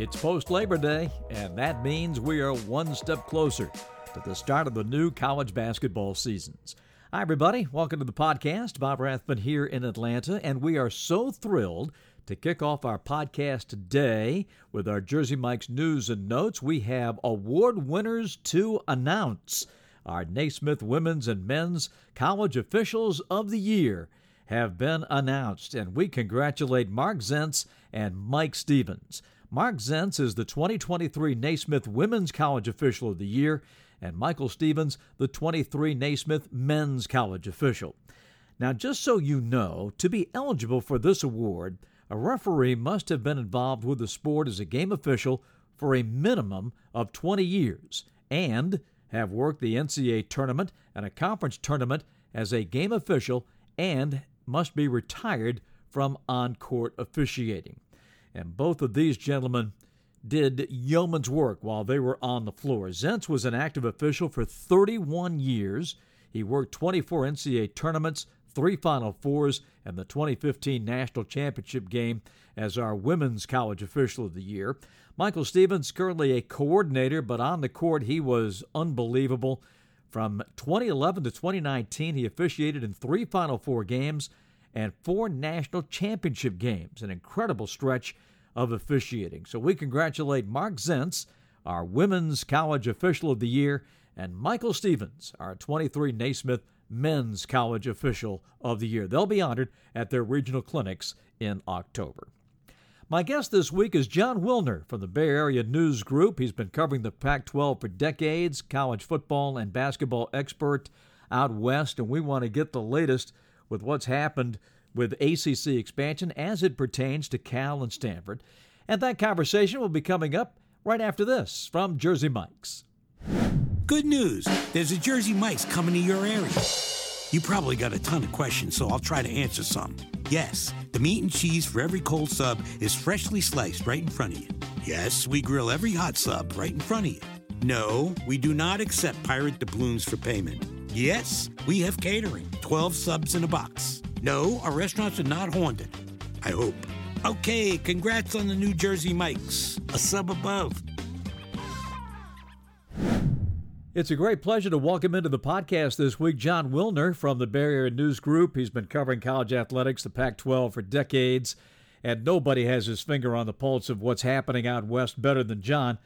It's post Labor Day, and that means we are one step closer to the start of the new college basketball seasons. Hi, everybody. Welcome to the podcast. Bob Rathbun here in Atlanta, and we are so thrilled to kick off our podcast today with our Jersey Mike's news and notes. We have award winners to announce. Our Naismith Women's and Men's College Officials of the Year have been announced, and we congratulate Mark Zentz and Mike Stevens. Mark Zentz is the 2023 Naismith Women's College Official of the Year, and Michael Stevens, the 23 Naismith Men's College Official. Now, just so you know, to be eligible for this award, a referee must have been involved with the sport as a game official for a minimum of 20 years and have worked the NCAA tournament and a conference tournament as a game official and must be retired from on court officiating. And both of these gentlemen did yeoman's work while they were on the floor. Zentz was an active official for 31 years. He worked 24 NCAA tournaments, three Final Fours, and the 2015 National Championship game as our Women's College Official of the Year. Michael Stevens, currently a coordinator, but on the court he was unbelievable. From 2011 to 2019, he officiated in three Final Four games and four national championship games, an incredible stretch of officiating. So we congratulate Mark Zentz, our Women's College Official of the Year, and Michael Stevens, our 23 Naismith Men's College Official of the Year. They'll be honored at their regional clinics in October. My guest this week is Jon Wilner from the Bay Area News Group. He's been covering the Pac 12 for decades, college football and basketball expert out west, and we want to get the latest with what's happened with ACC expansion as it pertains to Cal and Stanford. And that conversation will be coming up right after this from Jersey Mike's. Good news there's a Jersey Mike's coming to your area. You probably got a ton of questions, so I'll try to answer some. Yes, the meat and cheese for every cold sub is freshly sliced right in front of you. Yes, we grill every hot sub right in front of you. No, we do not accept pirate doubloons for payment. Yes, we have catering, 12 subs in a box. No, our restaurants are not haunted. I hope. Okay, congrats on the New Jersey Mikes. A sub above. It's a great pleasure to welcome into the podcast this week Jon Wilner from the Area News Group. He's been covering college athletics, the Pac 12, for decades, and nobody has his finger on the pulse of what's happening out west better than Jon.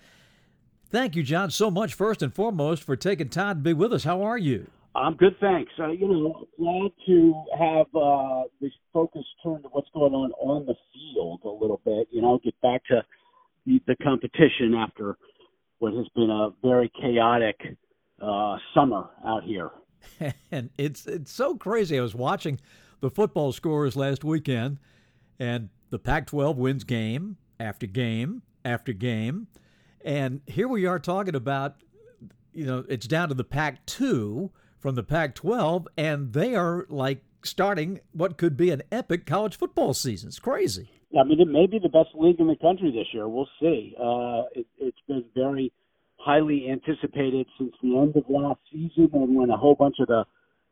Thank you, Jon, so much, first and foremost, for taking time to be with us. How are you? I'm good, thanks. Uh, you know, glad to have uh, this focus turned to what's going on on the field a little bit. You know, get back to the, the competition after what has been a very chaotic uh, summer out here. and it's it's so crazy. I was watching the football scores last weekend, and the Pac-12 wins game after game after game, and here we are talking about, you know, it's down to the Pac-2 from the Pac 12, and they are like starting what could be an epic college football season. It's crazy. I mean, it may be the best league in the country this year. We'll see. Uh, it, it's been very highly anticipated since the end of last season, and when a whole bunch of the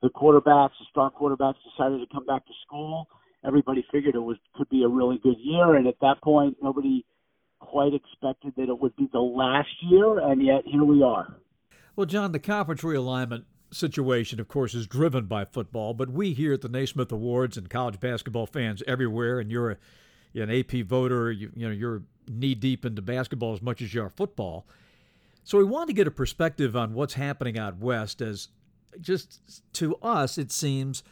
the quarterbacks, the star quarterbacks, decided to come back to school. Everybody figured it was could be a really good year, and at that point, nobody quite expected that it would be the last year, and yet here we are. Well, Jon, the conference realignment situation, of course, is driven by football, but we here at the Naismith Awards and college basketball fans everywhere, and you're a, an AP voter, you, you know, you're knee deep into basketball as much as you are football. So we wanted to get a perspective on what's happening out west, as just to us, it seems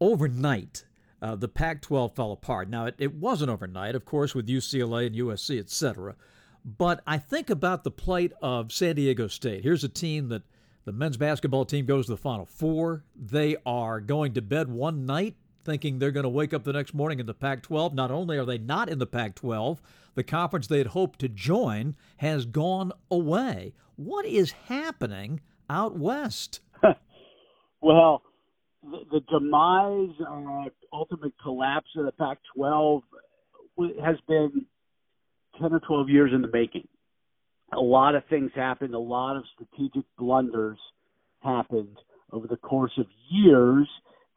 overnight. Uh, the Pac 12 fell apart. Now, it, it wasn't overnight, of course, with UCLA and USC, et cetera. But I think about the plight of San Diego State. Here's a team that the men's basketball team goes to the Final Four. They are going to bed one night thinking they're going to wake up the next morning in the Pac 12. Not only are they not in the Pac 12, the conference they had hoped to join has gone away. What is happening out west? well, the, demise, uh, ultimate collapse of the Pac 12 has been 10 or 12 years in the making a lot of things happened, a lot of strategic blunders happened over the course of years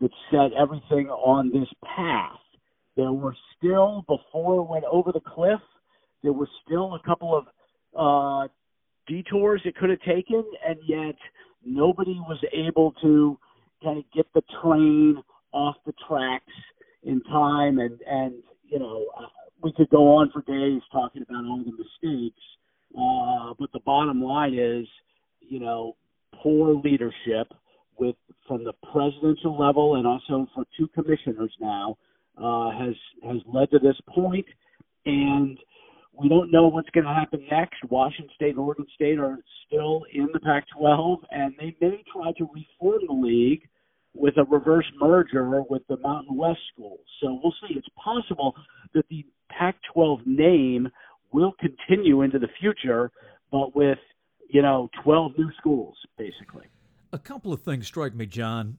that set everything on this path. There were still, before it went over the cliff, there were still a couple of uh, detours it could have taken, and yet nobody was able to kind of get the train off the tracks in time. And and you know, uh, we could go on for days talking about all the mistakes, uh, but the bottom line is, you know, poor leadership with from the presidential level and also for two commissioners now uh, has has led to this point, and we don't know what's going to happen next. Washington State and Oregon State are still in the Pac-12, and they may try to reform the league with a reverse merger with the Mountain West schools. So we'll see. It's possible that the Pac-12 name will continue into the future, but with you know 12 new schools basically. A couple of things strike me, Jon.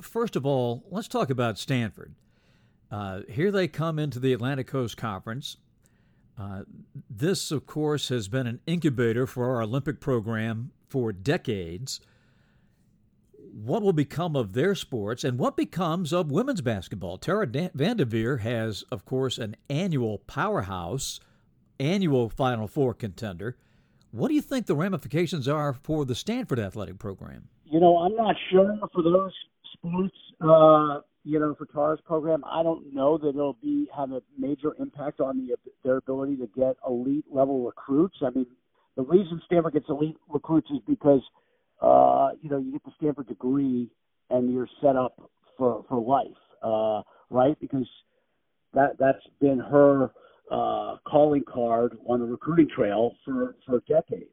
First of all, let's talk about Stanford. Uh, here they come into the Atlantic Coast Conference. Uh, this, of course, has been an incubator for our Olympic program for decades. What will become of their sports and what becomes of women's basketball? Tara VanDerveer has, of course, an annual powerhouse, annual Final Four contender. What do you think the ramifications are for the Stanford athletic program? You know, I'm not sure for those sports. Uh, you know, for Tara's program, I don't know that it'll be have a major impact on the their ability to get elite level recruits. I mean, the reason Stanford gets elite recruits is because uh, you know you get the Stanford degree and you're set up for for life, uh, right? Because that that's been her uh, calling card on the recruiting trail for, for decades.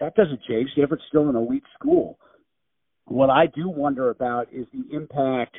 That doesn't change. Stanford's still an elite school. What I do wonder about is the impact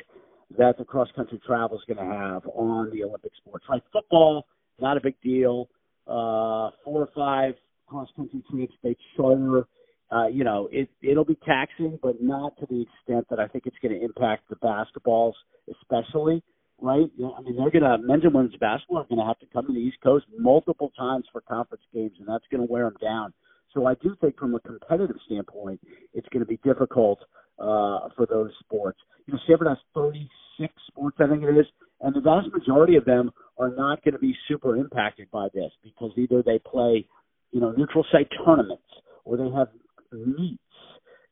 that the cross country travel is going to have on the Olympic sports. Like football, not a big deal. Uh, four or five cross country trips, they charter. Uh, you know, it it'll be taxing, but not to the extent that I think it's going to impact the basketballs, especially right? You know, I mean, they're going to men's and women's basketball are going to have to come to the East Coast multiple times for conference games, and that's going to wear them down. So I do think, from a competitive standpoint, it's going to be difficult uh, for those sports. You know, Stanford has 36 sports, I think it is, and the vast majority of them are not going to be super impacted by this because either they play, you know, neutral site tournaments or they have meets.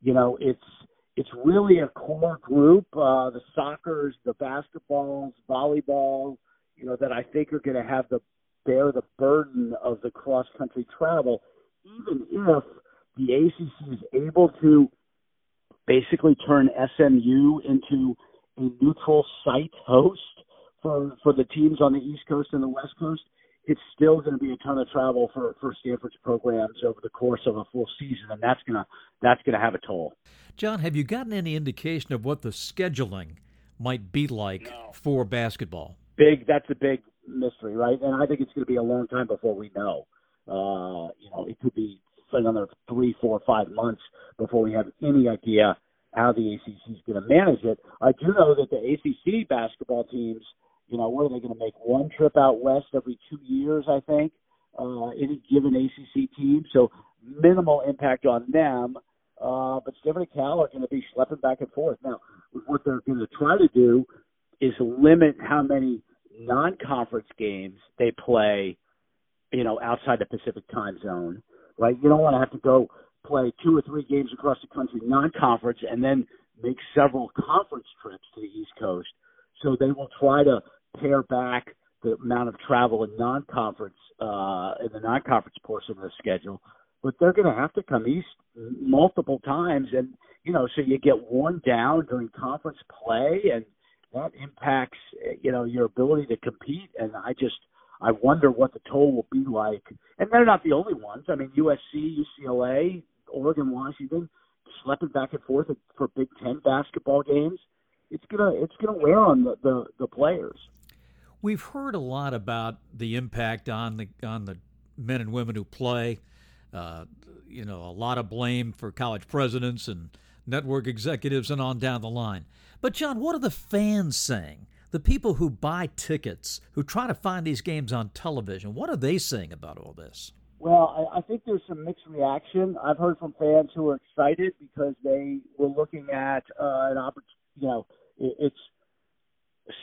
You know, it's it's really a core group. Uh, the soccer's, the basketballs, volleyball, you know, that I think are going to have the bear the burden of the cross country travel, even if the ACC is able to basically turn SMU into a neutral site host for for the teams on the East Coast and the West Coast it's still going to be a ton of travel for for Stanford's programs over the course of a full season, and that's gonna that's gonna have a toll. Jon, have you gotten any indication of what the scheduling might be like no. for basketball? Big, that's a big mystery, right? And I think it's going to be a long time before we know. Uh, you know, it could be another three, four, five months before we have any idea how the ACC is going to manage it. I do know that the ACC basketball teams you know, what are they going to make one trip out west every two years? I think uh, any given ACC team, so minimal impact on them. Uh, but Stanford and Cal are going to be schlepping back and forth. Now, what they're going to try to do is limit how many non-conference games they play, you know, outside the Pacific time zone, right? You don't want to have to go play two or three games across the country non-conference and then make several conference trips to the East Coast. So they will try to pare back the amount of travel in non-conference uh, in the non-conference portion of the schedule. But they're going to have to come east multiple times, and you know, so you get one down during conference play, and that impacts you know your ability to compete. And I just I wonder what the toll will be like. And they're not the only ones. I mean, USC, UCLA, Oregon, Washington, schlepping back and forth for Big Ten basketball games it's gonna it's gonna wear on the, the, the players. We've heard a lot about the impact on the on the men and women who play. Uh, you know, a lot of blame for college presidents and network executives and on down the line. But Jon, what are the fans saying? The people who buy tickets, who try to find these games on television, what are they saying about all this? Well, I, I think there's some mixed reaction. I've heard from fans who are excited because they were looking at uh, an opportunity, you know, it's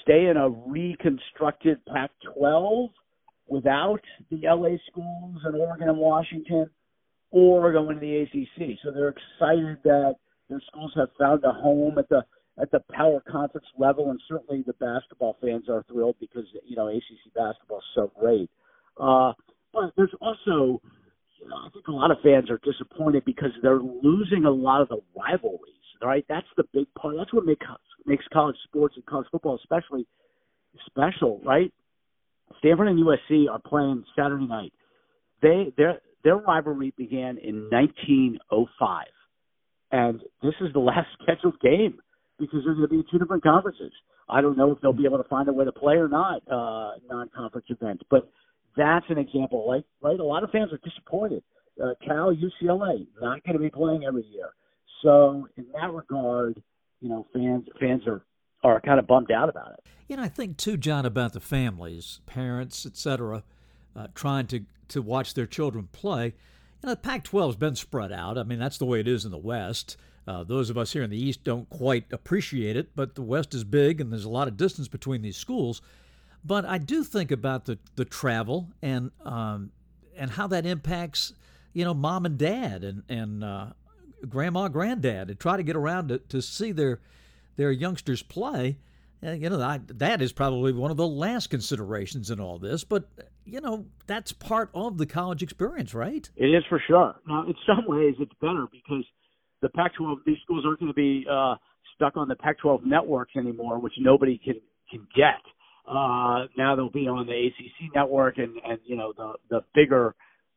stay in a reconstructed Pac-12 without the LA schools and Oregon and Washington, or going to the ACC. So they're excited that their schools have found a home at the at the power conference level, and certainly the basketball fans are thrilled because you know ACC basketball is so great. Uh, but there's also, you know, I think a lot of fans are disappointed because they're losing a lot of the rivalries. Right, that's the big part. That's what makes makes college sports and college football especially special. Right, Stanford and USC are playing Saturday night. They their their rivalry began in 1905, and this is the last scheduled game because there's going to be two different conferences. I don't know if they'll be able to find a way to play or not uh, non-conference event, but that's an example. Like right, a lot of fans are disappointed. Uh, Cal, UCLA, not going to be playing every year. So in that regard, you know, fans fans are are kind of bummed out about it. You know, I think too, Jon, about the families, parents, etc., uh, trying to to watch their children play. You know, the Pac-12 has been spread out. I mean, that's the way it is in the West. Uh, those of us here in the East don't quite appreciate it, but the West is big and there's a lot of distance between these schools. But I do think about the, the travel and um, and how that impacts, you know, mom and dad and and uh, grandma, granddad, and try to get around to, to see their their youngsters play. And, you know, I, that is probably one of the last considerations in all this. But you know, that's part of the college experience, right? It is for sure. Now, in some ways, it's better because the Pac-12 these schools aren't going to be uh, stuck on the Pac-12 networks anymore, which nobody can can get. Uh, now they'll be on the ACC network and and you know the the bigger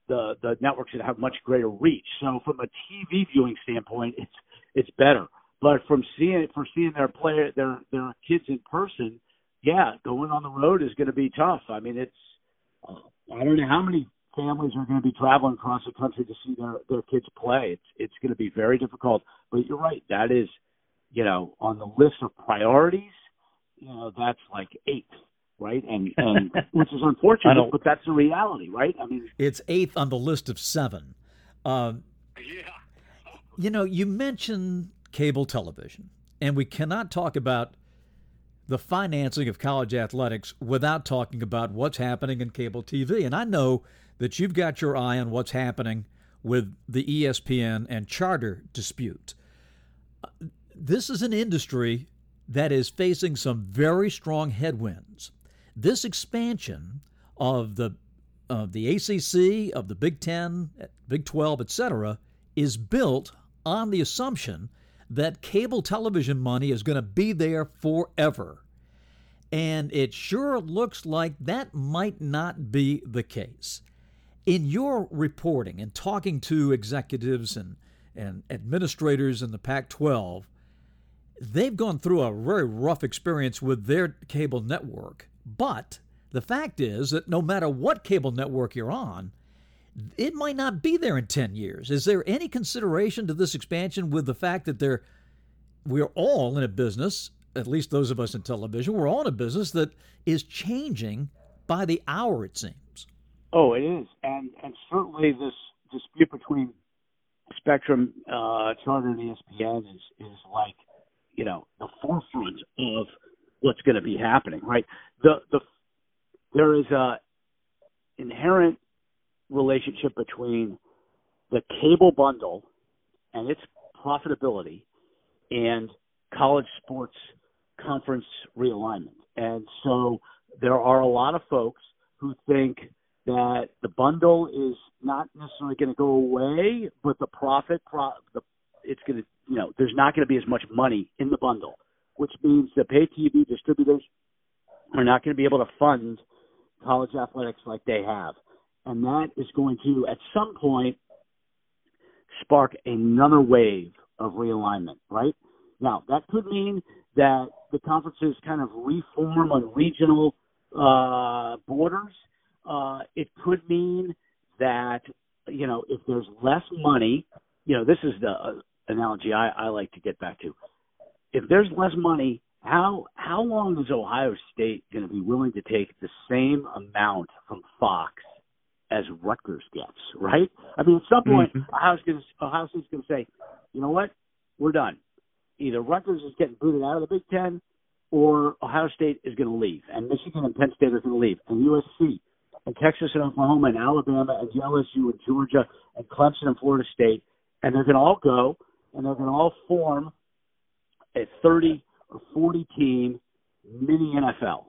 the the networks that have much greater reach. So from a TV viewing standpoint, it's it's better. But from seeing for seeing their player their their kids in person, yeah, going on the road is going to be tough. I mean, it's uh, I don't know how many families are going to be traveling across the country to see their their kids play. It's it's going to be very difficult. But you're right, that is, you know, on the list of priorities. You know, that's like eighth, right? And and which is unfortunate, but that's the reality, right? I mean, it's eighth on the list of seven. Um, yeah. You know, you mentioned cable television, and we cannot talk about the financing of college athletics without talking about what's happening in cable TV. And I know that you've got your eye on what's happening with the ESPN and charter dispute. This is an industry that is facing some very strong headwinds. This expansion of the of the ACC, of the Big 10, Big 12, etc., is built on the assumption that cable television money is going to be there forever. And it sure looks like that might not be the case. In your reporting and talking to executives and, and administrators in the Pac 12, they've gone through a very rough experience with their cable network. But the fact is that no matter what cable network you're on, it might not be there in 10 years. Is there any consideration to this expansion with the fact that they we're all in a business, at least those of us in television, we're all in a business that is changing by the hour, it seems? Oh, it is, and and certainly this dispute between Spectrum, uh, Charter, and ESPN is is like you know the forefront of what's going to be happening, right? The the there is a inherent relationship between the cable bundle and its profitability and college sports conference realignment. And so there are a lot of folks who think that the bundle is not necessarily going to go away, but the profit, pro, the, it's going to, you know, there's not going to be as much money in the bundle, which means the pay TV distributors are not going to be able to fund college athletics like they have. And that is going to, at some point, spark another wave of realignment, right? Now, that could mean that the conferences kind of reform on regional uh, borders uh, it could mean that you know if there's less money, you know this is the analogy I, I like to get back to. If there's less money, how how long is Ohio State going to be willing to take the same amount from Fox as Rutgers gets? Right? I mean, at some point, mm-hmm. Ohio State's, Ohio State's going to say, you know what, we're done. Either Rutgers is getting booted out of the Big Ten, or Ohio State is going to leave, and Michigan and Penn State are going to leave, and USC and Texas and Oklahoma and Alabama and LSU and Georgia and Clemson and Florida State, and they're going to all go and they're going to all form a 30 or 40 team mini NFL.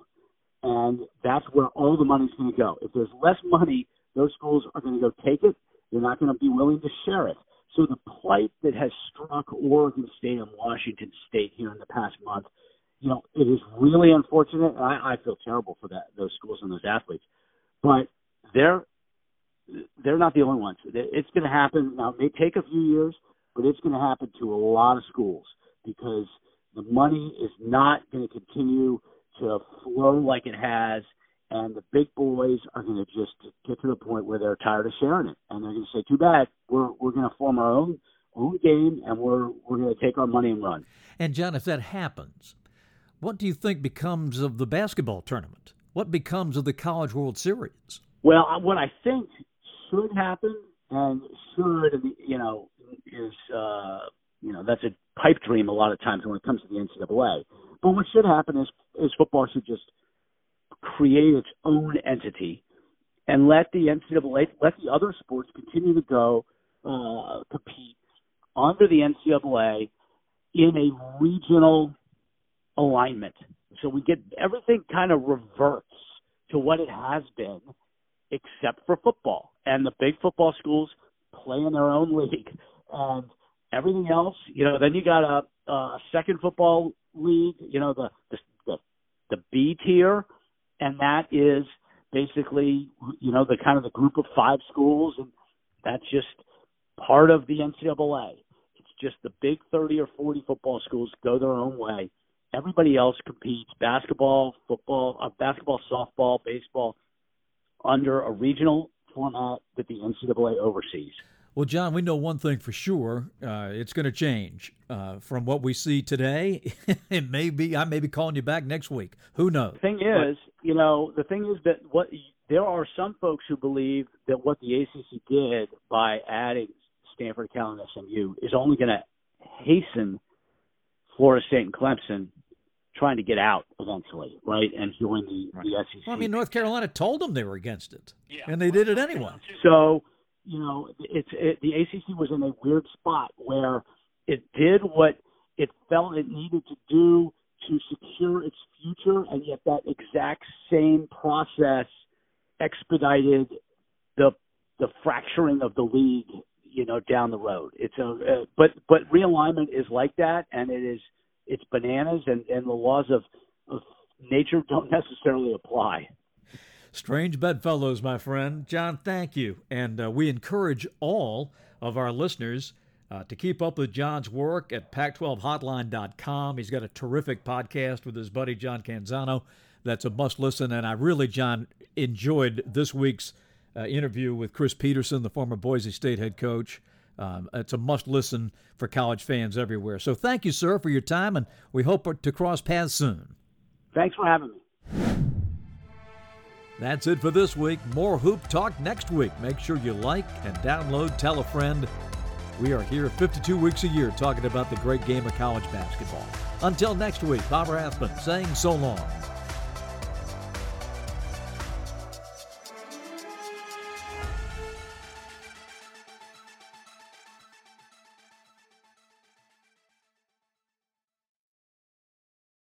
And that's where all the money's going to go. If there's less money, those schools are going to go take it. They're not going to be willing to share it. So the plight that has struck Oregon State and Washington State here in the past month, you know, it is really unfortunate. I, I feel terrible for that those schools and those athletes, but they're they're not the only ones. It's going to happen now. It may take a few years, but it's going to happen to a lot of schools because the money is not going to continue to flow like it has, and the big boys are going to just get to the point where they're tired of sharing it, and they're going to say, "Too bad, we're we're going to form our own own game, and we're we're going to take our money and run." And Jon, if that happens, what do you think becomes of the basketball tournament? What becomes of the College World Series? Well, what I think should happen, and should you know, is uh, you know that's a pipe dream a lot of times when it comes to the NCAA. But what should happen is is football should just create its own entity and let the NCAA let the other sports continue to go uh, compete under the NCAA in a regional alignment. So we get everything kind of reverts to what it has been, except for football. And the big football schools play in their own league, and everything else, you know. Then you got a, a second football league, you know, the the the, the B tier, and that is basically, you know, the kind of the group of five schools, and that's just part of the NCAA. It's just the big 30 or 40 football schools go their own way. Everybody else competes basketball, football, uh, basketball, softball, baseball under a regional format that the NCAA oversees. Well, Jon, we know one thing for sure: uh, it's going to change uh, from what we see today. it may be I may be calling you back next week. Who knows? The thing is, you know, the thing is that what there are some folks who believe that what the ACC did by adding Stanford, Cal, and SMU is only going to hasten Florida State and Clemson trying to get out eventually, right, and join the, right. the SEC. Well, I mean, North Carolina told them they were against it, yeah. and they did it anyway. So you know, it's it, the ACC was in a weird spot where it did what it felt it needed to do to secure its future, and yet that exact same process expedited the the fracturing of the league, you know, down the road. It's a uh, but but realignment is like that, and it is it's bananas, and and the laws of of nature don't necessarily apply. Strange bedfellows, my friend. Jon, thank you. And uh, we encourage all of our listeners uh, to keep up with Jon's work at Pac12hotline.com. He's got a terrific podcast with his buddy John Canzano that's a must listen. And I really, Jon, enjoyed this week's uh, interview with Chris Petersen, the former Boise State head coach. Um, it's a must listen for college fans everywhere. So thank you, sir, for your time, and we hope to cross paths soon. Thanks for having me. That's it for this week. More Hoop Talk next week. Make sure you like and download, tell a friend. We are here 52 weeks a year talking about the great game of college basketball. Until next week, Bob Rathbun saying so long.